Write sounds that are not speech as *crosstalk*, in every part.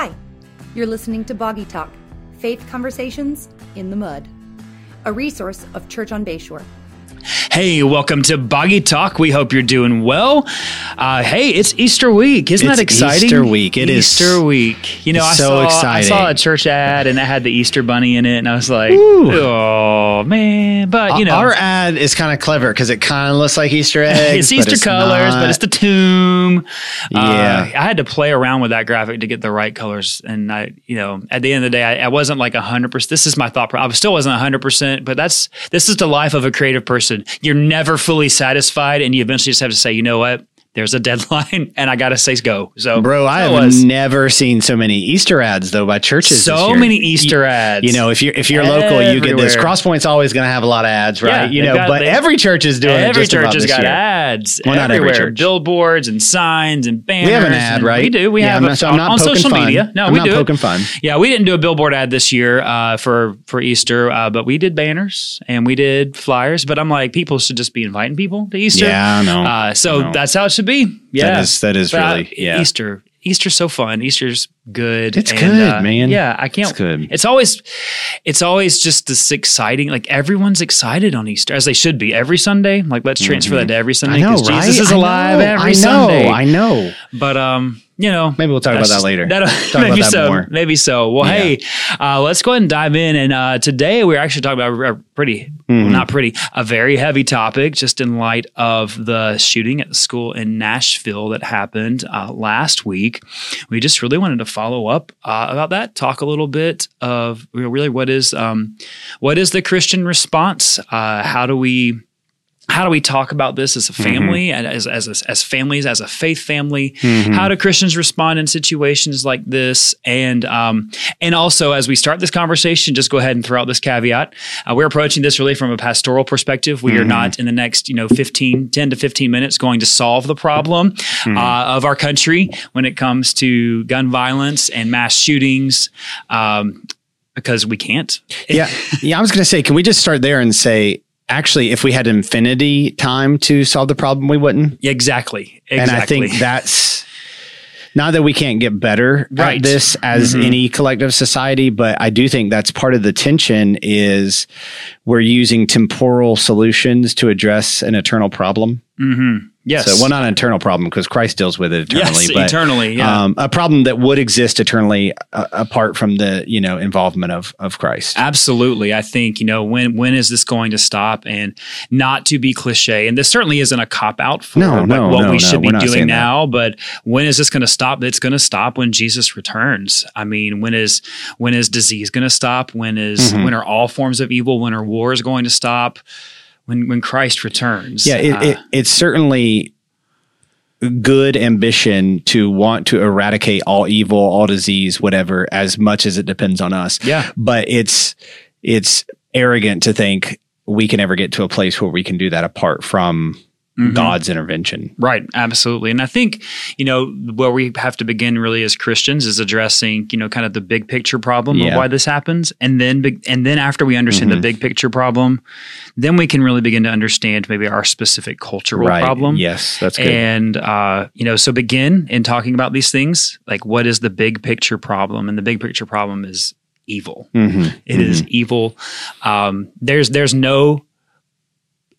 Hi, you're listening to Boggy Talk Faith Conversations in the Mud, a resource of Church on Bayshore. Hey, welcome to Boggy Talk. We hope you're doing well. Uh, hey, it's Easter week. Isn't It's that exciting? Easter week. It is Easter week. You know, I so saw exciting. I saw a church ad and it had the Easter bunny in it, and I was like, Woo. oh man. But you know, our ad is kind of clever because it kind of looks like Easter *laughs* eggs. it's Easter colors, not. but it's the tomb. Yeah. Uh, I had to play around with that graphic to get the right colors. And I, you know, at the end of the day, I, I wasn't like hundred percent. This is my thought. I still wasn't hundred percent, but that's, this is the life of a creative person. You're never fully satisfied. And you eventually just have to say, you know what? There's a deadline *laughs* and I got to say go. So Bro, I it have was. never seen so many Easter ads though by churches. so many Easter ads. You know, if you're if you're local, you get this. Crosspoint's always going to have a lot of ads, right? Yeah, you know, got- but they- every church is doing it Every church has got year. ads Well, not every everywhere, church. billboards and signs and banners. We have an ad, right? We do. We Yeah, have I'm a, not- so I'm not on poking social fun. media. No, I'm we not do. it. poking fun. Yeah, we didn't do a billboard ad this year uh, for for Easter, uh, but we did banners and we did flyers. But I'm like, people should just be inviting people to Easter. Yeah, I know. Uh, so that's how it should be. Yeah, is- that is But, uh, really- yeah. Easter. Easter's so fun. Easter's good. It's And, good, uh, man. Yeah, I can't. It's good. It's always, it's always just this exciting. Like everyone's excited on Easter, as they should be. Every Sunday, like let's transfer that to every Sunday Mm-hmm. I know, because right? Jesus is I alive know, every I know, Sunday. I know. But um, you know, Maybe we'll talk about that later. *laughs* Talk maybe about that so. more. Maybe so. Well, Yeah. hey, uh, let's go ahead and dive in. And uh, today we're actually talking about a pretty, Mm-hmm. well, not pretty, a very heavy topic, just in light of the shooting at the school in Nashville that happened uh, last week. We just really wanted to follow up uh, about that, talk a little bit of you know, really what is um, what is the Christian response? Uh, how do we how do we talk about this as a family and as as as families as a faith family? How do christians respond in situations like this? And um and also as we start this conversation just go ahead and throw out this caveat. Uh, we're approaching this really from a pastoral perspective. We are not in the next you know 15 10 to 15 minutes going to solve the problem uh, of our country when it comes to gun violence and mass shootings um because we can't. Yeah, *laughs* yeah. I was going to say, can we just start there and say, actually, if we had infinity time to solve the problem, we wouldn't. exactly exactly And I think that's not that we can't get better Right. at this as Mhm. any collective society, but I do think that's part of the tension is we're using temporal solutions to address an eternal problem. mm-hmm. Yes So, well, not an eternal problem because Christ deals with it eternally, yes, but eternally yeah um, a problem that would exist eternally uh, apart from the you know involvement of of Christ. Absolutely. I think, you know, when when is this going to stop? And not to be cliche, and this certainly isn't a cop out for No, no, what no, we should be doing saying that. now, but when is this going to stop? It's going to stop when Jesus returns. I mean, when is when is disease going to stop? When is- Mhm. when are all forms of evil? When are wars going to stop? When when Christ returns? Yeah, it, Uh, it, it's certainly good ambition to want to eradicate all evil, all disease, whatever, as much as it depends on us. yeah. But it's it's arrogant to think we can ever get to a place where we can do that apart from Mhm. God's intervention. Right, absolutely. And I think, you know, where we have to begin really as Christians is addressing, you know, kind of the big picture problem Yeah. of why this happens. And then and then after we understand Mhm. the big picture problem, then we can really begin to understand maybe our specific cultural right. problem. Yes, that's good. And uh, you know, so begin in talking about these things, like what is the big picture problem? And the big picture problem is evil. Mhm. It is evil. Um, there's there's no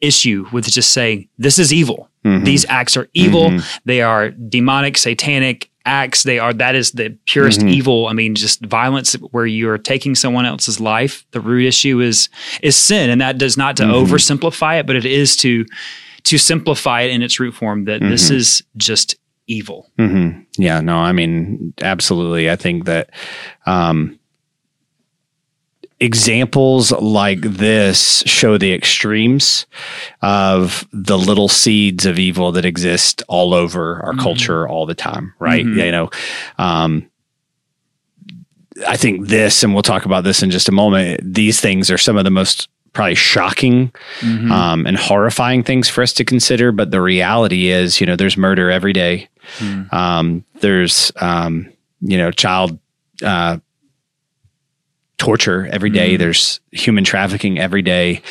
issue with just saying this is evil. Mhm. These acts are evil. Mhm. They are demonic, satanic acts. They are that is the purest Mhm. evil. I mean, just violence where you are taking someone else's life. The root issue is is sin, and that does not to Mhm. oversimplify it, but it is to to simplify it in its root form that this Mhm. is just evil. hmm Yeah, no, I mean, absolutely. I think that um, examples like this show the extremes of the little seeds of evil that exist all over our Mhm. culture all the time, right? Mhm. You know, um, I think this, and we'll talk about this in just a moment, these things are some of the most probably shocking Mhm. um, and horrifying things for us to consider. But the reality is, you know, there's murder every day. Mm. Um, there's, um, you know, child uh, torture every day. Mhm. There's human trafficking every day,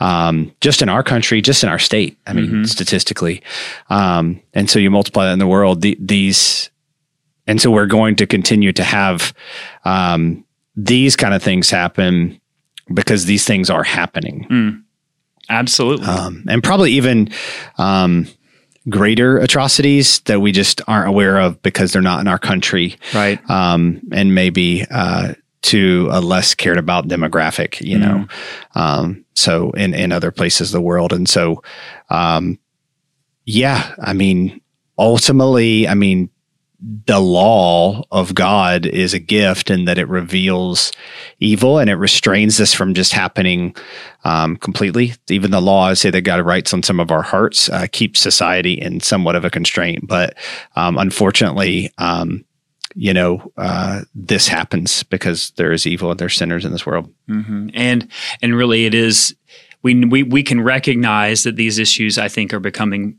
um, just in our country, just in our state. I mean, Mhm. statistically. Um, and so you multiply that in the world, the, these and so we're going to continue to have um, these kind of things happen because these things are happening. Mm. Absolutely. Um, and probably even um, greater atrocities that we just aren't aware of because they're not in our country. Right. Um, and maybe uh, to a less cared about demographic, you know. Um, so in, in other places of the world. And so, um, yeah, I mean, ultimately, I mean, the law of God is a gift and that it reveals evil and it restrains this from just happening um, completely. Even the law, I say that God writes on some of our hearts, uh, keeps society in somewhat of a constraint. But um, unfortunately, um, you know, uh, this happens because there is evil and there's sinners in this world. Mm-hmm. And and really, it is we we we can recognize that these issues, I think, are becoming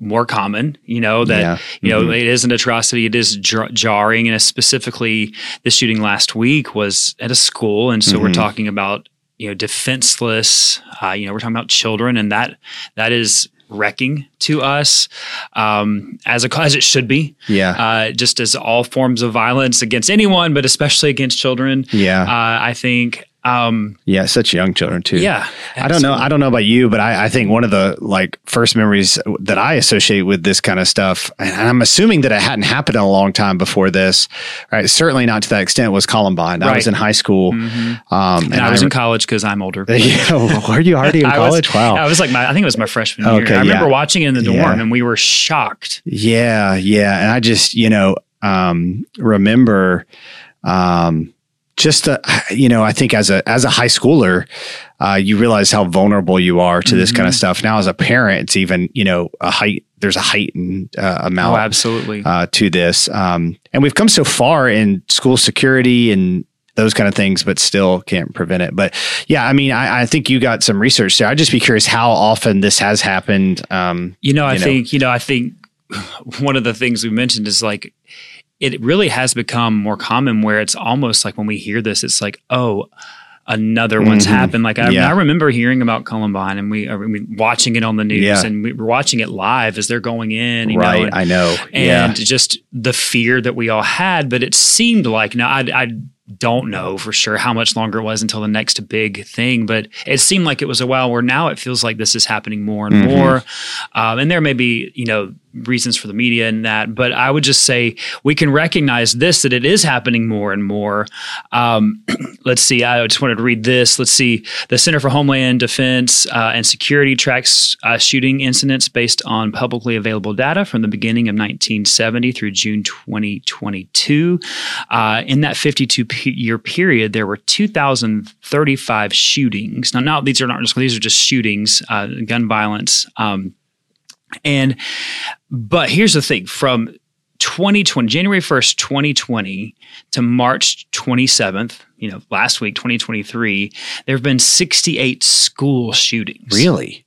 more common. You know that Yeah. you know Mhm. it is an atrocity. It is jar- jarring, and specifically the shooting last week was at a school, and so we're Mhm. talking about you know defenseless. Uh, you know, we're talking about children, and that that is wrecking to us um, as a as it should be. Yeah. Uh, just as all forms of violence against anyone, but especially against children. yeah. Uh, I think. Um, yeah. Such young children too. yeah, I don't know. I don't know about you, but I, I think one of the like first memories that I associate with this kind of stuff, and I'm assuming that it hadn't happened in a long time before this, right? Certainly not to that extent was Columbine. I was in high school. Mhm. Um, And, I was in college because I'm older. *laughs* yeah, were you already in *laughs* I was- college? wow. I was like my, I think it was my freshman Okay, year. I remember yeah. watching it in the dorm Yeah. and we were shocked. Yeah, yeah. And I just, you know, um, remember um, just the, you know, I think as a as a high schooler, uh, you realize how vulnerable you are to this Mm-hmm. kind of stuff. Now, as a parent, it's even, you know, a height. There's a heightened uh, Oh, amount absolutely. uh, to this, um, and we've come so far in school security and those kind of things, but still can't prevent it. But yeah, I mean, I, I think you got some research there. I'd just be curious how often this has happened. Um, you know, I you know. think, you know, I think *sighs* one of the things we mentioned is like it really has become more common where it's almost like when we hear this, it's like, oh, another one's Mhm. happened. Like I, Yeah. I remember hearing about Columbine and we, I mean, watching it on the news Yeah. and we were watching it live as they're going in, right, know, and- I know. and yeah. just the fear that we all had. But it seemed like now I, I don't know for sure how much longer it was until the next big thing, but it seemed like it was a while. Where now it feels like this is happening more and Mhm. more, um, and there may be you know reasons for the media and that, but I would just say we can recognize this that it is happening more and more. Um, *clears throat* let's see. I just wanted to read this. Let's see. The Center for Homeland Defense uh, and Security tracks uh, shooting incidents based on publicly available data from the beginning of 1970 through June 2022. Uh, in that 52 pe- year period, there were 2,035 shootings. Now, now these are not just these are just shootings, uh, gun violence. Um, and but here's the thing: from 2020, January 1st, 2020 to March 27th, you know, last week, 2023, there have been 68 school shootings. Really?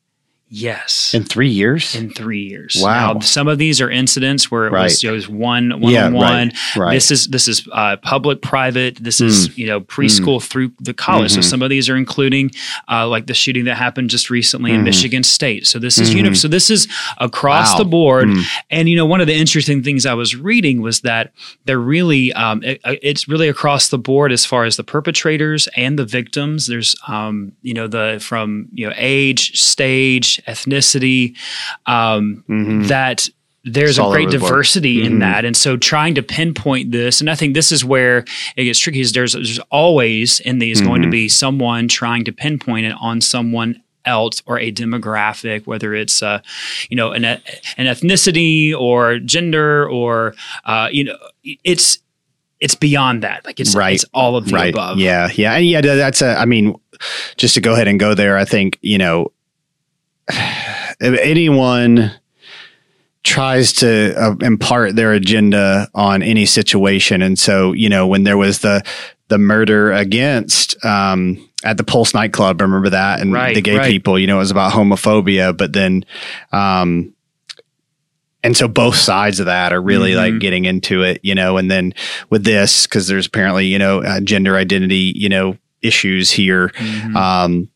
Yes. In three years? in three years. Wow. Now, some of these are incidents where it was, Right. it was one one Yeah, on one. right, right. This is this is uh, public, private. This is you know preschool through the college. So Mhm. some of these are including uh, like the shooting that happened just recently in Mhm. Michigan State. So this is Mhm. uni- so this is across Wow. the board. Mm. And you know, one of the interesting things I was reading was that they're really, um, it- it's really across the board as far as the perpetrators and the victims. There's, um, you know, the from you know age, stage, ethnicity, um, Mhm. that. There's a great over the board. diversity Mhm. in that, and so trying to pinpoint this, and I think this is where it gets tricky. Is there's there's always in these going to Mhm. be someone trying to pinpoint it on someone else or a demographic, whether it's uh, you know an an ethnicity or gender or uh, you know it's it's beyond that. Like it's Right. it's all of the right. above. Yeah. Yeah. And yeah, that's a, I mean, just to go ahead and go there, I think, you know, if anyone tries to uh, impart their agenda on any situation. And so, you know, when there was the, the murder against, um, at the Pulse nightclub, remember that? And Right, the gay right. people, you know, it was about homophobia, but then, um, and so both sides of that are really Mhm. like getting into it, you know, and then with this, cause there's apparently, you know, uh, gender identity, you know, issues here. Mhm. Um,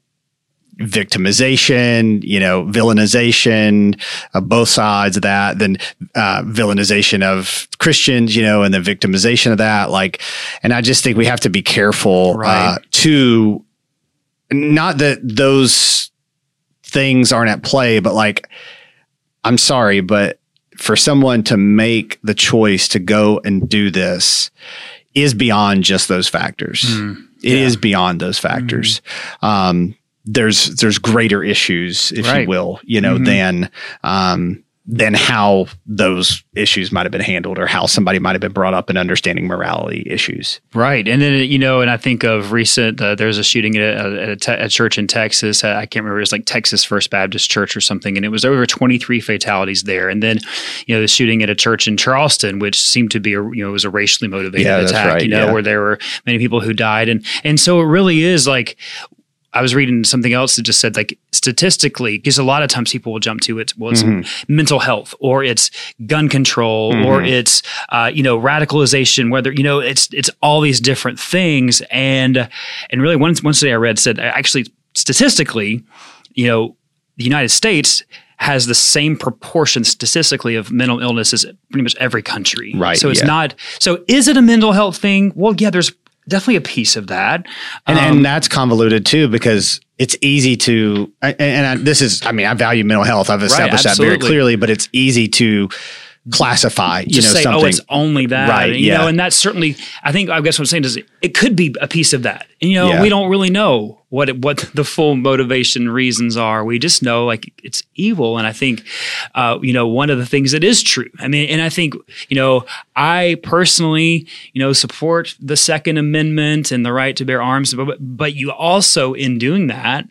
victimization, you know, villainization of both sides of that, then uh, villainization of Christians, you know, and the victimization of that. Like, and I just think we have to be careful Right. uh, to not that those things aren't at play, but like, I'm sorry, but for someone to make the choice to go and do this is beyond just those factors. It is beyond those factors. Um, there's there's greater issues, if Right. you will, you know, than um, than how those issues might have been handled or how somebody might have been brought up in understanding morality issues. Right, and then you know, and I think of recent. Uh, there's a shooting at a, at a, te- a church in Texas. Uh, I can't remember. It was like Texas First Baptist Church or something, and it was over 23 fatalities there. And then, you know, the shooting at a church in Charleston, which seemed to be a you know it was a racially motivated Yeah, attack. right, you know, yeah. where there were many people who died, and and so it really is like. I was reading something else that just said like statistically, because a lot of times people will jump to it. Well, it's Mm-hmm. mental health, or it's gun control, or it's uh, you know radicalization. Whether you know it's it's all these different things, and and really one one study I read said actually statistically, you know, the United States has the same proportion statistically of mental illness as pretty much every country. Right, So it's yeah. not. So is it a mental health thing? Well, yeah, there's definitely a piece of that. and, Um, and that's convoluted too because it's easy to and, and I, this is i mean i value mental health i've established that very clearly but it's easy to classify you just know say, something oh, it's only that, Right, You know, and that's certainly. I think I guess what I'm saying is it could be a piece of that. And, you know, Yeah. we don't really know what it, what the full motivation reasons are. We just know like it's evil, and I think, uh, you know, one of the things that is true. I mean, and I think you know, I personally, you know, support the Second Amendment and the right to bear arms, but but you also in doing that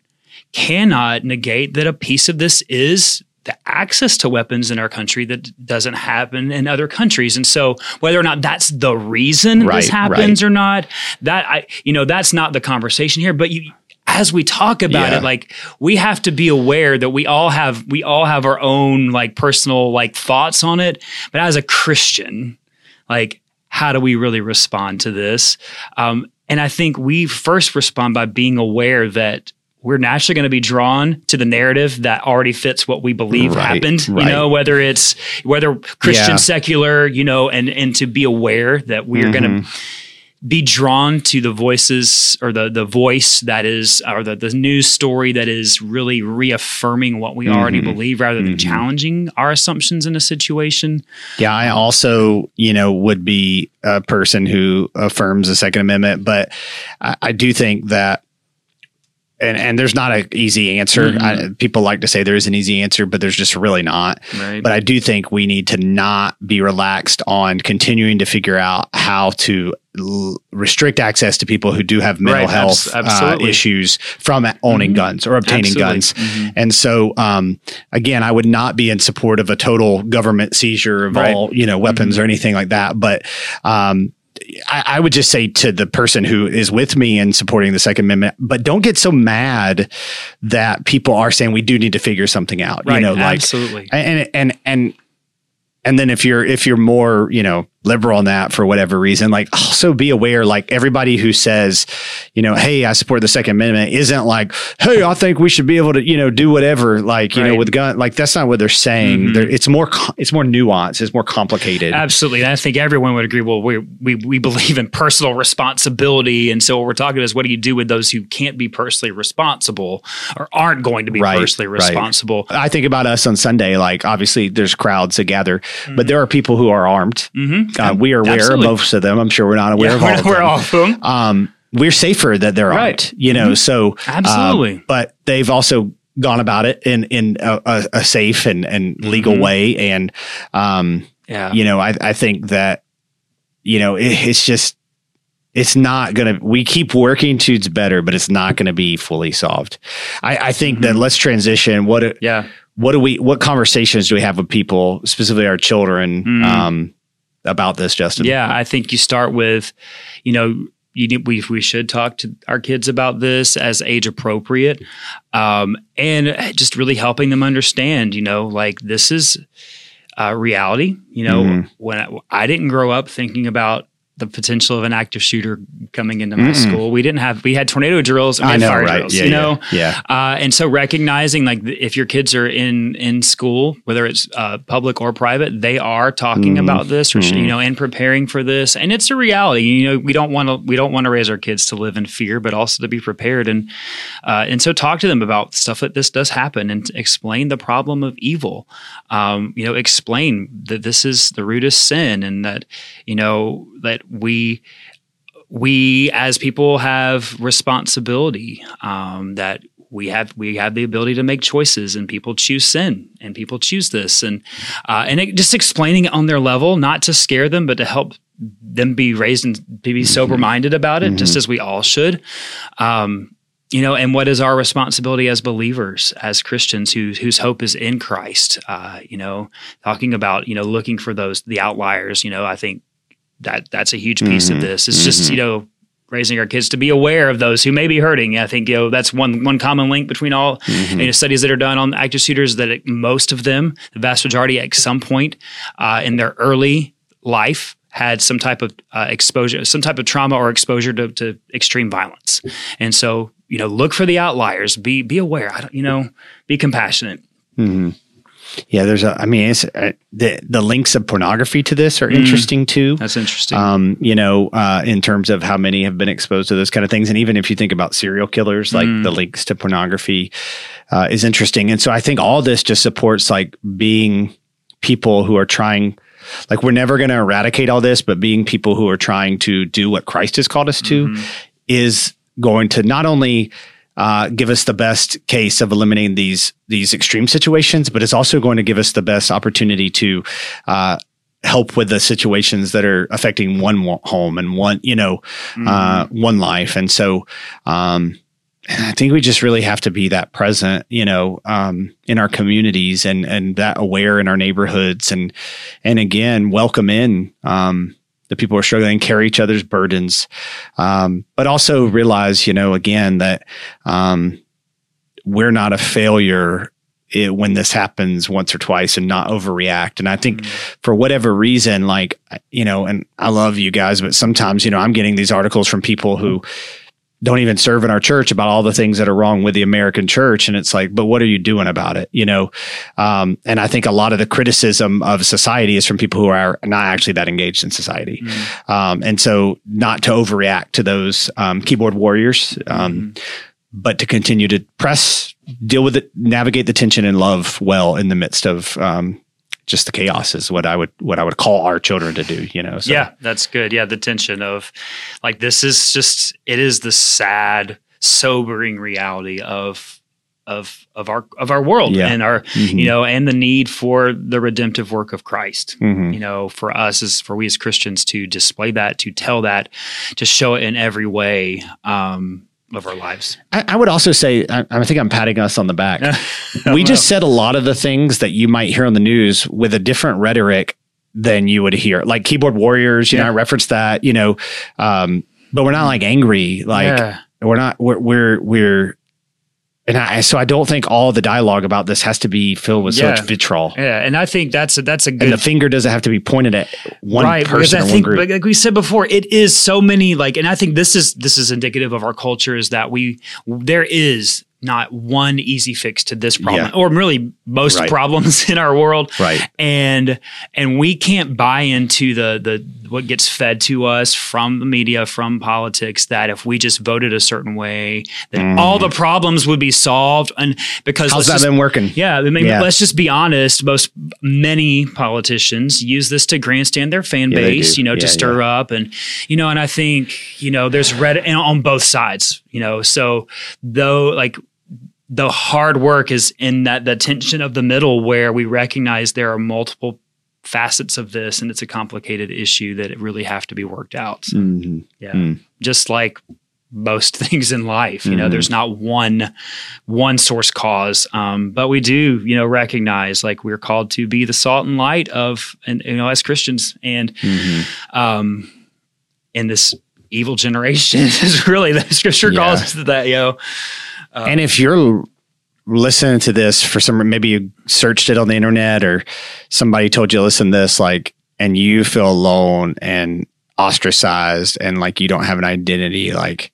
cannot negate that a piece of this is the access to weapons in our country that doesn't happen in other countries. And so whether or not that's the reason Right, this happens or not, that I you know, that's not the conversation here. But you as we talk about Yeah. it, like we have to be aware that we all have we all have our own like personal like thoughts on it. But as a Christian, like how do we really respond to this? Um, and I think we first respond by being aware that we're naturally going to be drawn to the narrative that already fits what we believe Right, happened. You know, whether it's whether Christian, Yeah. secular, you know, and and to be aware that we are going Mm-hmm. to be drawn to the voices or the the voice that is or the, the news story that is really reaffirming what we already Mm-hmm. believe rather than challenging our assumptions in a situation. Yeah, I also, you know, would be a person who affirms the Second Amendment, but I, I do think that, and and there's not an easy answer. I, people like to say there is an easy answer, but there's just really not. Right. But I do think we need to not be relaxed on continuing to figure out how to l- restrict access to people who do have mental Right, health uh, issues from owning guns or obtaining Absolutely. guns. Mm-hmm. And so, um, again, I would not be in support of a total government seizure of Right. all, you know, weapons or anything like that. But, um, I, I would just say to the person who is with me in supporting the Second Amendment, but don't get so mad that people are saying we do need to figure something out. Right, You know, like absolutely. and and and and then if you're if you're more you know liberal on that for whatever reason like also be aware like everybody who says you know hey i support the second amendment isn't like hey i think we should be able to you know do whatever like you know with gun like that's not what they're saying They're, it's more it's more nuanced it's more complicated Absolutely. And I think everyone would agree. Well, we, we, we believe in personal responsibility. And so what we're talking about is what do you do with those who can't be personally responsible or aren't going to be Right, personally right. responsible? I think about us on Sunday. Like, obviously, there's crowds that gather, Mm-hmm. but there are people who are armed. Uh, we are aware Absolutely. of most of them. I'm sure we're not aware Yeah, of all we're, we're them. all of them. um, we're safer that they're Right. you know. So um, Absolutely. but they've also gone about it in in a, a, a safe and and legal Mm-hmm. way, and um, yeah. you know, I I think that you know it, it's just it's not gonna. We keep working to it's better, but it's not gonna be fully solved. I, I think that let's transition. What Mm-hmm. yeah. what do we what conversations do we have with people, specifically our children, um, about this, Justin? Mm-hmm. Yeah, I think you start with, you know, you need, we we should talk to our kids about this as age appropriate, um, and just really helping them understand. You know, like this is uh, reality. You know, Mhm. when I, I didn't grow up thinking about the potential of an active shooter coming into my school. We didn't have we had tornado drills and I know, fire right? drills. Yeah, you know, yeah. Uh, and so recognizing like if your kids are in in school, whether it's uh, public or private, they are talking Mm-hmm. about this or you know and preparing for this, and it's a reality. You know, we don't want to we don't want to raise our kids to live in fear, but also to be prepared and uh, and so talk to them about stuff that this does happen and explain the problem of evil. Um, you know, explain that this is the root of sin and that you know that we we as people have responsibility um, that we have we have the ability to make choices and people choose sin and people choose this. And uh, and it, just explaining it on their level not to scare them but to help them be raised and to be sober minded about it just as we all should. Um, you know and what is our responsibility as believers as christians who, whose hope is in christ? Uh, you know talking about you know looking for those the outliers you know i think that that's a huge piece of this it's just you know raising our kids to be aware of those who may be hurting i think you know that's one one common link between all you know, studies that are done on active shooters that it, most of them the vast majority at some point uh, in their early life had some type of uh, exposure, some type of trauma or exposure to, to extreme violence. And so, you know, look for the outliers. Be be aware. I don't, you know, be compassionate. Yeah, there's a. I mean, it's uh, the the links of pornography to this are interesting too. That's interesting. Um, you know, uh, in terms of how many have been exposed to those kind of things, and even if you think about serial killers, like the links to pornography uh, is interesting. And so, I think all this just supports like being people who are trying. Like we're never going to eradicate all this, but being people who are trying to do what Christ has called us to is going to not only uh, give us the best case of eliminating these these extreme situations, but it's also going to give us the best opportunity to uh, help with the situations that are affecting one home and one you know uh, one life. And so, um, I think we just really have to be that present, you know, um, in our communities and and that aware in our neighborhoods and and again welcome in um, the people who are struggling, carry each other's burdens, um, but also realize, you know, again that um, we're not a failure it, when this happens once or twice and not overreact. And I think for whatever reason, like, you know, and I love you guys, but sometimes, you know, I'm getting these articles from people who don't even serve in our church about all the things that are wrong with the American church. And it's like, but what are you doing about it? You know? Um, and I think a lot of the criticism of society is from people who are not actually that engaged in society. Um, and so not to overreact to those, um, keyboard warriors, um, but to continue to press, deal with it, navigate the tension and love well in the midst of, um, just the chaos is what I would what I would call our children to do, you know. So yeah, that's good. Yeah, the tension of like this is just it is the sad, sobering reality of of of our of our world Yeah. and our Mhm. you know and the need for the redemptive work of Christ. Mhm. You know, for us as for we as Christians to display that, to tell that, to show it in every way um, of our lives. I, I would also say, I, I think I'm patting us on the back. *laughs* we just said a lot of the things that you might hear on the news with a different rhetoric than you would hear. Like keyboard warriors, you know, I referenced that, you know, um, but we're not like angry. Like Yeah. we're not, we're, we're, we're, and I, so I don't think all the dialogue about this has to be filled with Yeah. such vitriol. Yeah, and I think that's a, that's a good And the finger doesn't have to be pointed at one right because person I or one think, like, like we said before, it is so many like, and I think this is this is indicative of our culture is that we there is not one easy fix to this problem Yeah. or really most Right. problems *laughs* in our world Right. and and we can't buy into the the what gets fed to us from the media from politics that if we just voted a certain way that all the problems would be solved and because Mm. How's that just- been working? yeah, I mean, Yeah. let's just be honest. Most many politicians use this to grandstand their fan Yeah, base, you know, to Yeah, stir up, and you know, and I think you know, there's red and on both sides, you know. So though, like the hard work is in that the tension of the middle, where we recognize there are multiple facets of this, and it's a complicated issue that it really have to be worked out. So, Mhm. yeah, Mm. just like most *laughs* things in life you know Mhm. there's not one one source cause um, but we do you know recognize like we're called to be the salt and light of and you know as christians and Mhm. um in this evil generation *laughs* is really the scripture calls us to that you know and if you're listening to this for some, maybe you searched it on the internet or somebody told you to listen to this, like, and you feel alone and ostracized and like you don't have an identity, like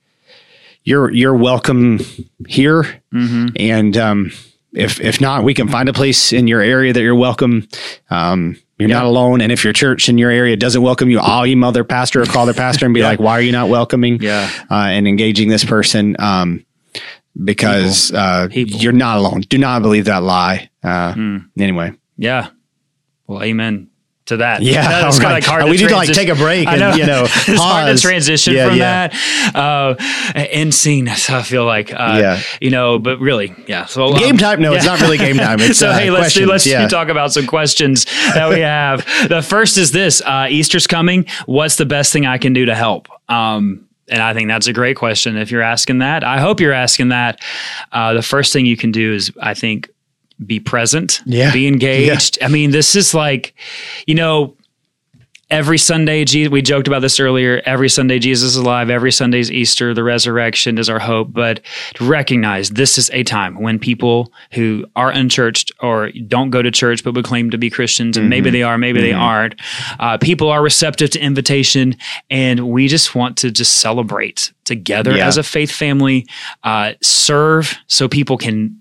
you're you're welcome here. Mm-hmm. And um, if if not, we can find a place in your area that you're welcome. Um, you're Yeah. not alone. And if your church in your area doesn't welcome you, I'll email their pastor or call their pastor and be *laughs* Yeah. like, "Why are you not welcoming Yeah. uh, and engaging this person?" Um, because uh, People. you're not alone. Do not believe that lie. Uh, Mm. Anyway, Yeah. Well, amen to that. Yeah, That's kinda like hard Uh, to we need to, like, take a break I and, know. you know, *laughs* it's hard to transition Yeah, from yeah. that. Uh, end scene. *laughs* I feel like, uh, Yeah. you know, but really, yeah. So um, game time? No, it's not really game time. It's *laughs* so uh, hey, let's do let's yeah. talk about some questions that we have. the first is this: uh, Easter's coming. What's the best thing I can do to help? Um, and I think that's a great question. If you're asking that, I hope you're asking that. Uh, the first thing you can do is, I think, be present, Yeah. be engaged. I mean, this is like, you know, every Sunday, Jesus, we joked about this earlier. Every Sunday, Jesus is alive. Every Sunday's Easter. The resurrection is our hope. But to recognize this is a time when people who are unchurched or don't go to church but would claim to be Christians, and maybe they are, maybe they aren't, uh, people are receptive to invitation, and we just want to just celebrate together Yeah. as a faith family, uh, serve so people can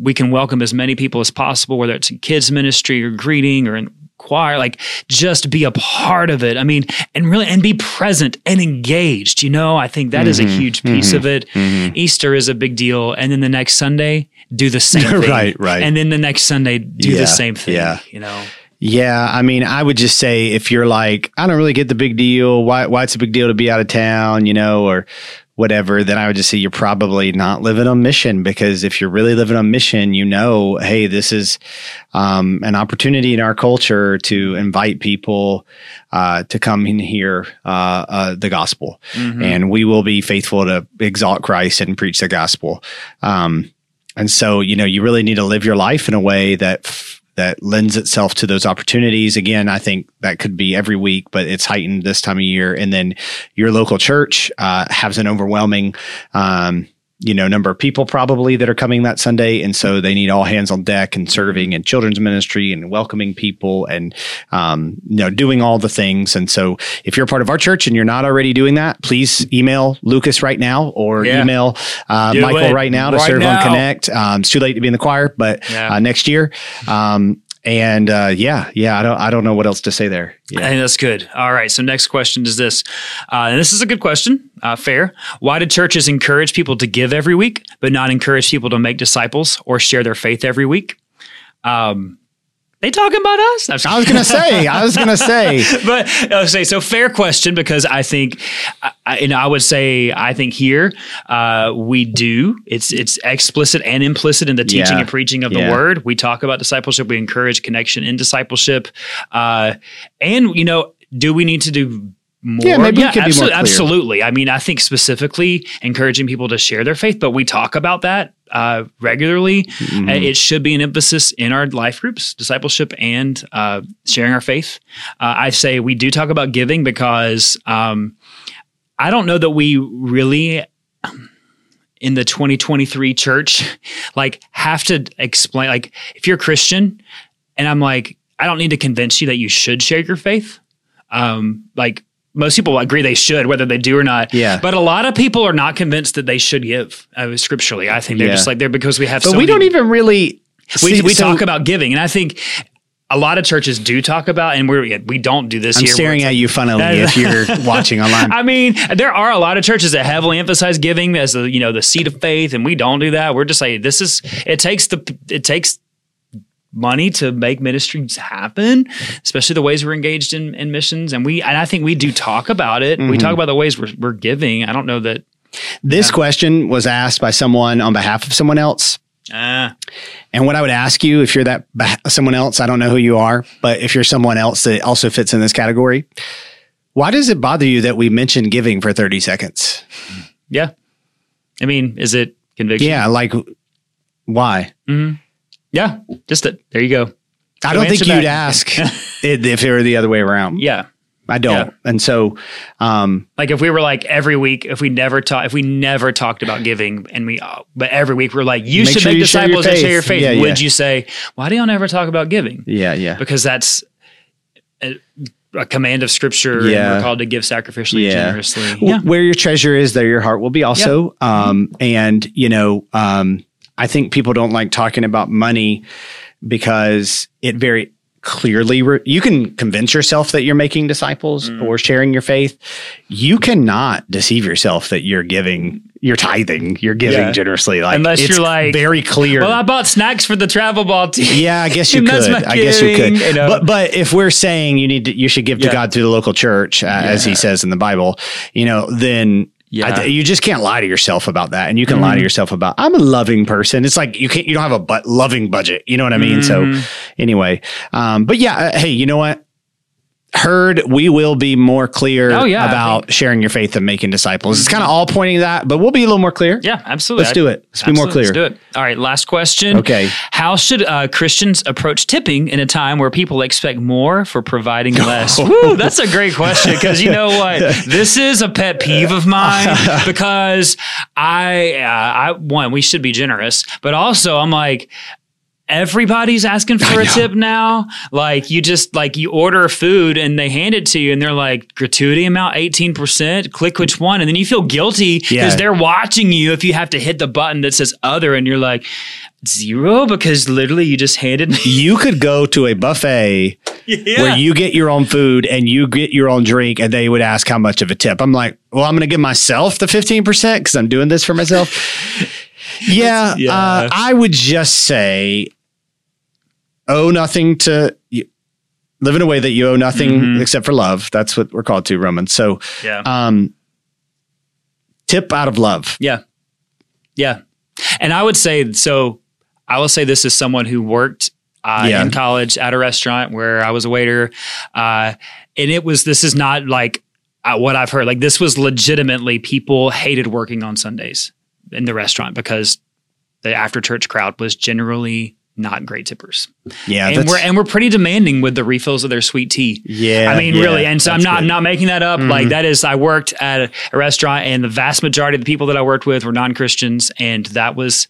we can welcome as many people as possible, whether it's in kids ministry or greeting or in choir, like just be a part of it. I mean, and really, and be present and engaged. You know, I think that is Mm-hmm. a huge piece of it. Easter is a big deal. And then the next Sunday, do the same *laughs* thing. Right, right. And then the next Sunday, do Yeah, the same thing. yeah. You know, Yeah, I mean, I would just say if you're like, I don't really get the big deal, why why it's a big deal to be out of town, you know, or whatever, then I would just say you're probably not living on mission because if you're really living on mission, you know, hey, this is um, an opportunity in our culture to invite people uh, to come and hear uh, uh, the gospel, and we will be faithful to exalt Christ and preach the gospel. Um, and so, you know, you really need to live your life in a way that f- that lends itself to those opportunities. Again, I think that could be every week, but it's heightened this time of year. And then your local church uh, has an overwhelming, um, you know, number of people probably that are coming that Sunday, and so they need all hands on deck and serving and children's ministry and welcoming people and um, you know doing all the things. And so, if you're a part of our church and you're not already doing that, please email Lucas right now or Yeah. email uh, Michael it right now to right serve now. on Connect. Um, it's too late to be in the choir, but Yeah. uh, next year. Um, and uh, yeah, yeah, I don't, I don't know what else to say there. Yeah. that's good. All right. So next question is this, uh, and this is a good question. Uh, fair. Why do churches encourage people to give every week, but not encourage people to make disciples or share their faith every week? Um, they talking about us? I'm was gonna say, I was gonna say, *laughs* but I would say so. Fair question because I think, I, I- and I would say I think here uh, we do. It's it's explicit and implicit in the teaching Yeah. and preaching of the word. We talk about discipleship. We encourage connection in discipleship, uh, and you know, do we need to do? More? Yeah, maybe we could be more absolutely, clear. absolutely. I mean, I think specifically encouraging people to share their faith, but we talk about that uh, regularly. Mm-hmm. Uh, It should be an emphasis in our life groups, discipleship, and uh, sharing our faith. Uh, I say we do talk about giving because um, I don't know that we really um, in the 2023 church like have to explain like if you're a Christian and I'm like I don't need to convince you that you should share your faith. Um, like most people agree they should, whether they do or not. Yeah. But a lot of people are not convinced that they should give uh, scripturally. I think they're Yeah. just like they're because we have. but so we many- don't even really. we, see- we so talk about giving, and I think a lot of churches do talk about, and we're we don't do this I'm here. staring at you funnily if *laughs* you're watching online. I mean, there are a lot of churches that heavily emphasize giving as the you know the seat of faith, and we don't do that. We're just like this is it takes the it takes money to make ministries happen, especially the ways we're engaged in, in missions, and we and I think we do talk about it. We Mm-hmm. talk about the ways we're, we're giving. I don't know that. This question was asked by someone on behalf of someone else. Uh, And what I would ask you, if you're that someone else, I don't know who you are, but if you're someone else that also fits in this category, why does it bother you that we mention giving for 30 seconds? yeah, I mean, is it conviction? Yeah, like why? Yeah. Just that. There you go. I don't think you'd that. ask *laughs* it if it were the other way around. Yeah. I don't. Yeah. And so, um, Like if we were like every week, if we never talk, if we never talked about giving, and we, uh, but every week we're like, you should sure make you share disciples and share your faith. Yeah, Would yeah. you say, why do y'all never talk about giving? yeah, yeah. Because that's uh, a command of scripture Yeah. and we're called to give sacrificially generously. Well, Yeah. Where your treasure is, there your heart will be also. Um, and, you know, um, I think people don't like talking about money because it very clearly, re- you can convince yourself that you're making disciples Mm. or sharing your faith. You cannot deceive yourself that you're giving, you're tithing, you're giving Yeah. generously. Like, Unless it's you're like, very clear. Well, I bought snacks for the travel ball team. Yeah, I guess *laughs* you could. I guess you could. you know. But but if we're saying you need to, you should give to Yeah. God through the local church, uh, as He says in the Bible, you know, then. Yeah. I you just can't lie to yourself about that, and you can lie to Mhm. yourself about I'm a loving person. It's like you can't, you don't have a but loving budget. You know what I mean? Mhm. So anyway, um, but yeah, uh, hey, you know what? Heard we will be more clear Oh, yeah, about sharing your faith and making disciples. It's kind of all pointing to that, but we'll be a little more clear. Yeah, absolutely. Let's do it. Let's be more clear. Let's do it. All right, last question. Okay. How should uh, Christians approach tipping in a time where people expect more for providing less? *laughs* Woo, that's a great question because you know what? *laughs* This is a pet peeve of mine *laughs* because I, uh, I one, we should be generous, but also I'm like, everybody's asking for a tip now. Like you just like you order food and they hand it to you and they're like gratuity amount 18%, click which one. And then you feel guilty because Yeah. they're watching you if you have to hit the button that says other and you're like zero because literally you just handed me. You could go to a buffet *laughs* Yeah. where you get your own food and you get your own drink and they would ask how much of a tip. I'm like, well, I'm going to give myself the 15% because I'm doing this for myself. *laughs* yeah, Yeah. Uh, I would just say owe nothing to you, live in a way that you owe nothing Mhm. except for love. That's what we're called to, Romans. So, yeah. um, tip out of love. Yeah. Yeah. And I would say, so I will say this as someone who worked uh, Yeah. in college at a restaurant where I was a waiter. Uh, and it was, this is not like uh, what I've heard. Like this was legitimately people hated working on Sundays in the restaurant because the after church crowd was generally not great tippers. Yeah. and we're and we're pretty demanding with the refills of their sweet tea. yeah. I mean, yeah, really, and so I'm not I'm not making that up. Mhm. Like that is, I worked at a, a restaurant, and the vast majority of the people that I worked with were non Christians, and that was,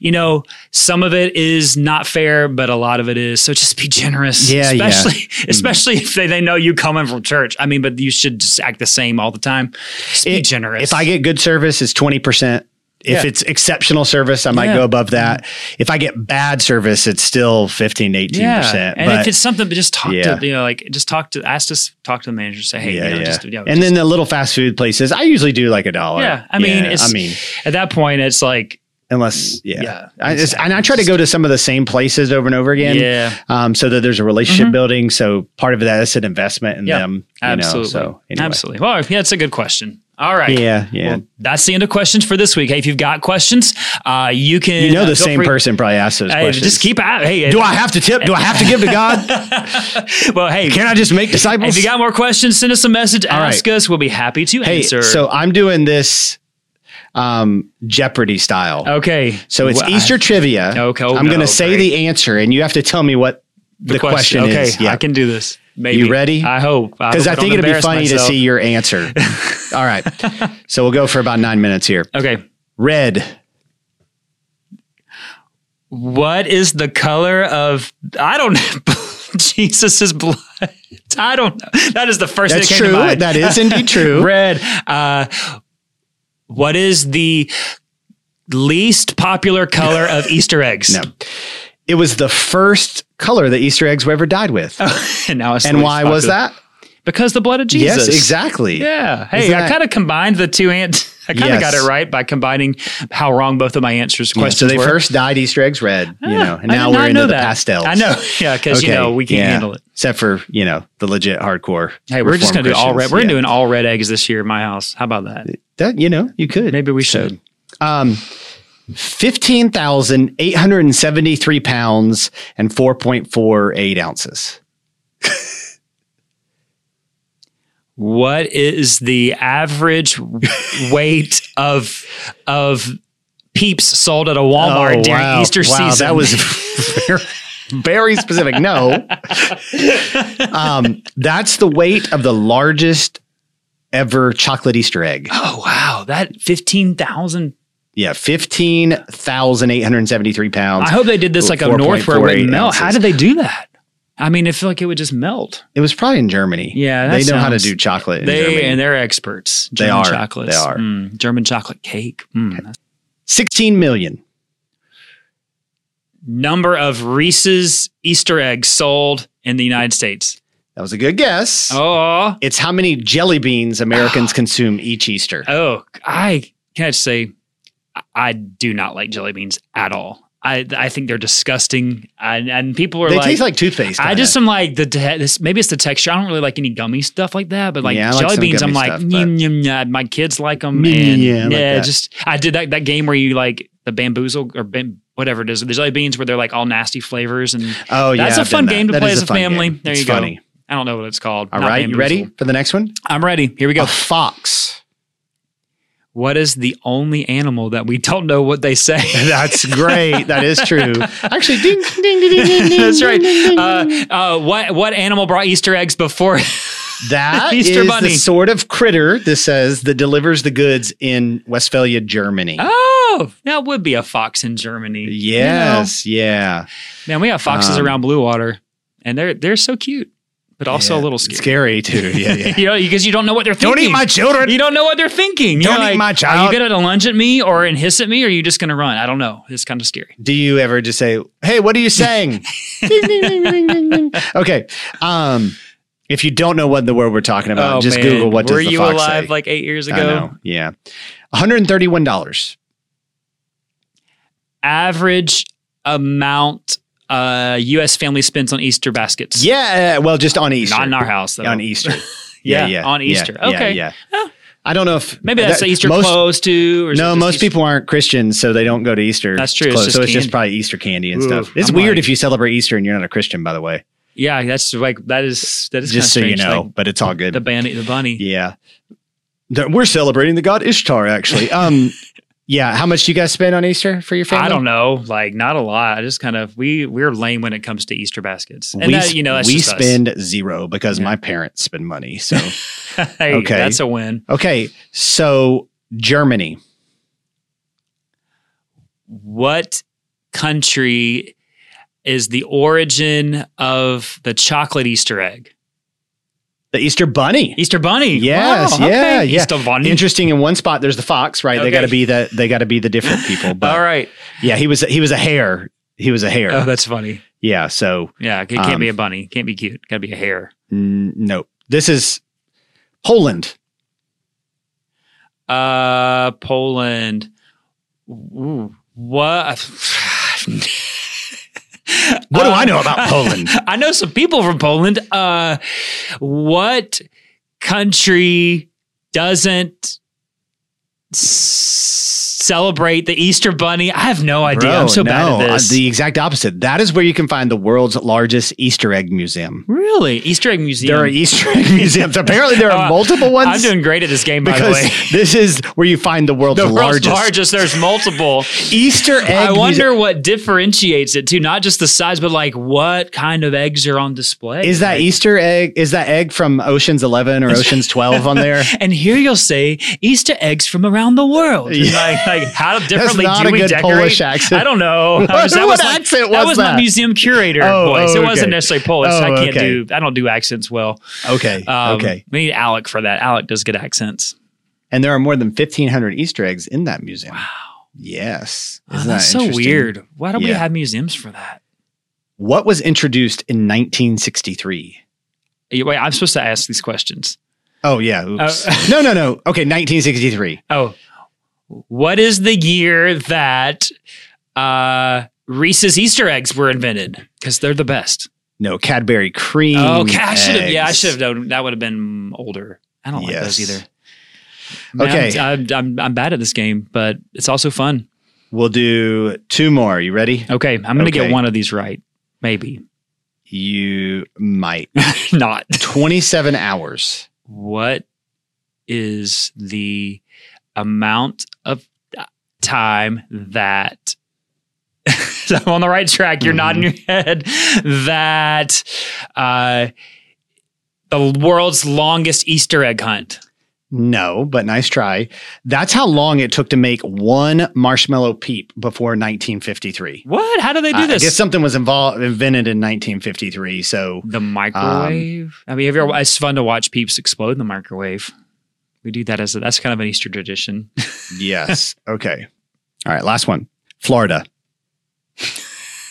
you know, some of it is not fair, but a lot of it is. So just be generous, Yeah, yeah. especially especially if they, they know you coming from church. I mean, but you should just act the same all the time. Just be generous. If I get good service, it's 20%. If Yeah. it's exceptional service, I might Yeah. go above that. If I get bad service, it's still 15 to 18%. yeah, and but if it's something, but just talk to you know, like just talk to ask us talk to the manager, say, hey, yeah, you know, just you know, and then the little fast food places, I usually do like a dollar. Yeah, I mean, it's- I mean, at that point, it's like, unless, yeah. Yeah, I just, exactly. and I try to go to some of the same places over and over again. yeah, Um, so that there's a relationship Mhm. building. So part of that is an investment in Yeah, them. you absolutely, Know, so anyway. absolutely. Well, yeah, it's a good question. All right. Yeah, yeah. Well, that's the end of questions for this week. Hey, if you've got questions, uh, you can. you know, uh, the feel same free- person probably asked those Hey, questions. just keep at. Hey, do I have to tip? Do I have to give to God? *laughs* well, hey, Can I just make disciples? if you got more questions, send us a message. All ask us. We'll be happy to Hey, answer. so I'm doing this um, Jeopardy style. okay. So it's Well, Easter trivia. Okay, oh, I'm going to say the answer, and you have to tell me what the, question, Okay, is. Yeah, I can do this. Maybe You ready? I hope because I, hope think it'd be funny to see your answer. *laughs* All right, so we'll go for about nine minutes here. Okay. Red. What is the color of? I don't know. *laughs* Jesus's blood. I don't know. That is the first That's thing that true. to mind. That is *laughs* indeed true. Red. Uh, what is the least popular color of Easter eggs? No, it was the first color that Easter eggs were ever dyed with. *laughs* and now it's and why was that? Because the blood of Jesus. Yes, exactly. Yeah. Hey, Isn't I kind of combined the two ant. *laughs* I kind of Yes. got it right by combining how wrong both of my answers questions so they were. first dyed Easter eggs red, you know, and now we're into the pastels. I know. *laughs* Yeah, because you know we can't yeah. handle it. except for you know the legit hardcore. Hey, we're just gonna do all red. We're Yeah. doing all red eggs this year in my house. How about that? that. You know, you could Maybe we So, should. Um, fifteen thousand eight hundred and seventy-three pounds and four point four eight ounces. What is the average weight of of peeps sold at a Walmart during Oh, wow. Easter wow, season? That was very, very specific. No, um, that's the weight of the largest ever chocolate Easter egg. oh wow, that fifteen thousand. Yeah, fifteen thousand eight hundred seventy-three pounds. I hope they did this like up north where it 4.48 wouldn't melt. How did they do that? I mean, I feel like it would just melt. It was probably in Germany. Yeah, they know how to do chocolate. In They Germany. and they're experts. They German are. Chocolates. They are. Mm, German chocolate cake. Mm, 16 million. Number of Reese's Easter eggs sold in the United States. That was a good guess. Oh, It's how many jelly beans Americans *sighs* consume each Easter. oh! I can I just say, I- do not like jelly beans at all. I I think they're disgusting, and, and people are they like, taste like toothpaste. I just am like the te- this maybe it's the texture. I don't really like any gummy stuff like that, but like Yeah, like jelly some beans, I'm like stuff, yum, yum, yum. my kids like them, and yeah, yeah, like just I did that that game where you like the bamboozle or bam, whatever it is, the jelly beans where they're like all nasty flavors, and Oh yeah, that's a I've fun done that. game to That play as a family. game. There It's you go. funny. I don't know what it's called. All right, you ready for the next one? I'm ready. Here we go. A fox. What is the only animal that we don't know what they say? *laughs* That's great. That is true. *laughs* Actually, ding, ding, ding, ding, ding, *laughs* ding. That's right. ding, ding, Uh, ding. uh, what what animal brought Easter eggs before? That Easter is bunny. the sort of critter this says that delivers the goods in Westphalia, Germany. oh, that would be a fox in Germany. You know, yes, yeah. man, we have foxes Um, around Blue Water, and they're they're so cute, but also Yeah. a little scary. Scary too. *laughs* Yeah, yeah. you know, because you don't know what they're thinking. Don't eat my children. You don't know what they're thinking. You're Don't eat my Are child. you gonna lunge at me or and hiss at me, or are you just gonna run? I don't know. It's kind of scary. Do you ever just say, "Hey, what are you saying?" *laughs* *laughs* Okay. Um, if you don't know what the word we're talking about, just Oh, man. Google what Were does the you alive like eight years I ago? know. Yeah. One hundred and thirty-one dollars. Average amount uh, U.S. family spends on Easter baskets. Yeah. Well, just on Easter. not in our house though. on Easter. *laughs* Yeah, yeah. on Easter. Yeah, Okay. Yeah. I don't know if Maybe that's that- the Easter most, clothes too. Or No, most Easter- people aren't Christians, so they don't go to Easter. That's true. It's clothes, just so it's just probably Easter candy and Ooh, stuff. It's I'm weird like- if you celebrate Easter and you're not a Christian, by the way. Yeah, that's like that is that is Just so kinda you know, like but it's all good. the bunny, the bunny. yeah. We're celebrating the god Ishtar, actually. Um, *laughs* yeah. How much do you guys spend on Easter for your family? I don't know, like not a lot. I just kind of we we're lame when it comes to Easter baskets, and we that, you know that's we just us. spend zero because Yeah. my parents spend money. So *laughs* hey, okay. that's a win. okay, so Germany. What country is the origin of the chocolate Easter egg? The Easter Bunny. Easter bunny. Yes, Wow, yeah, okay. yeah. Easter bunny. Interesting. In one spot, there's the fox. Right, they got to be the they got to be the different people. But All right. yeah, he was he was a hare. He was a hare. Oh, that's funny. yeah. So Yeah, it can't Um, be a bunny. Can't be cute. Got to be a hare. n- no, this is Poland. Uh, Poland. Ooh, what? *sighs* What do I know Uh, about *laughs* Poland? I know some people from Poland. Uh, what country doesn't celebrate the Easter Bunny? I have no idea. Bro, I'm so bad no, at uh, this. The exact opposite. That is where you can find the world's largest Easter egg museum. really, Easter egg museum. There are Easter egg *laughs* museums. Apparently, there are *laughs* Uh, multiple ones. I'm doing great at this game, by the way. *laughs* this is where you find the world's The largest, world's largest. There's multiple. Easter egg. I wonder what differentiates it too. Not just the size, but like what kind of eggs are on display. Is that Like- Easter egg? Is that egg from Ocean's Eleven or Ocean's Twelve on there? And here you'll say Easter eggs from around the world. *laughs* Yeah. Like, like how differently not do a we good decorate? Polish accent. I don't know. What- I was- that what was like- accent that was was that? my museum curator Oh, voice. oh, It wasn't okay. necessarily Polish. Oh, I can't okay. do. I don't do accents well. Okay. Um, okay. We need Alec for that. Alec does good accents. And there are more than fifteen hundred Easter eggs in that museum. Wow. Yes. Oh, Isn't that's that so weird. Why don't we have museums for that? What was introduced in 1963? Wait, I'm supposed to ask these questions. Oh yeah. Oops. Oh. *laughs* no, no, no. Okay, 1963. Oh, what is the year that uh, Reese's Easter eggs were invented? Because they're the best. No, Cadbury cream. Oh, okay. I should have. Yeah, I should have known. That would have been older. I don't like those either. Man, Okay. I'm, I'm, I'm bad at this game, but it's also fun. We'll do two more. You ready? Okay, I'm gonna Okay. get one of these right. Maybe You might. *laughs* not. 27 hours. What is the amount of time that? *laughs* I'm on the right track. You're nodding your head. That uh, the world's longest Easter egg hunt. No, but nice try. That's how long it took to make one marshmallow peep before 1953. What? How do they do I this? guess something was involved invented in 1953. So the microwave. Um, I mean, have you ever, it's fun to watch peeps explode in the microwave. We do that as a, that's kind of an Easter tradition. *laughs* yes. okay. All right. Last one. Florida.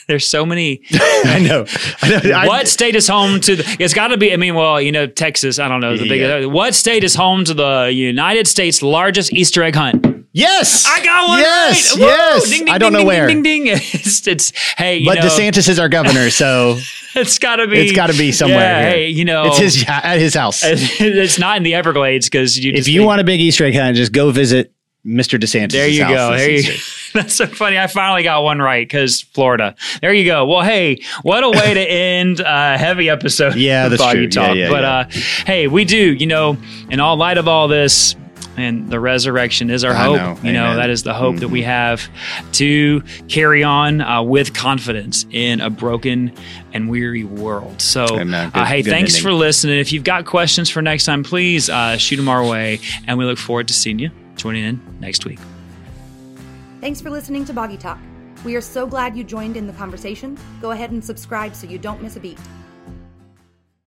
There's so many. *laughs* I know. I know. I- what state is home to the? It's got to be. I mean, well, you know, Texas. I don't know the big. Yeah. What state is home to the United States' largest Easter egg hunt? Yes. I got one Yes. right. Yes. Ding, ding, I don't ding, know ding, where. Ding, ding, ding. *laughs* It's, it's hey, you but know, DeSantis is our governor, so *laughs* it's got to be. it's got to be somewhere. Yeah, hey, you know, it's his at his house. It's not in the Everglades because you. Just if you want a big Easter egg hunt, just go visit Mr. DeSantis. There you go. There you. *laughs* That's so funny. I finally got one right because Florida. There you go. Well, hey, what a way to *laughs* end a heavy episode. Yeah, that's true. Talk. yeah, but yeah. uh, hey, we do. You know, in all light of all this. And the resurrection is our I hope. know. You know, Amen. that is the hope that we Mhm. have to carry on uh, with confidence in a broken and weary world. So, Good- uh, hey, thanks ending. for listening. If you've got questions for next time, please uh, shoot them our way. And we look forward to seeing you joining in next week. Thanks for listening to Boggy Talk. We are so glad you joined in the conversation. Go ahead and subscribe so you don't miss a beat.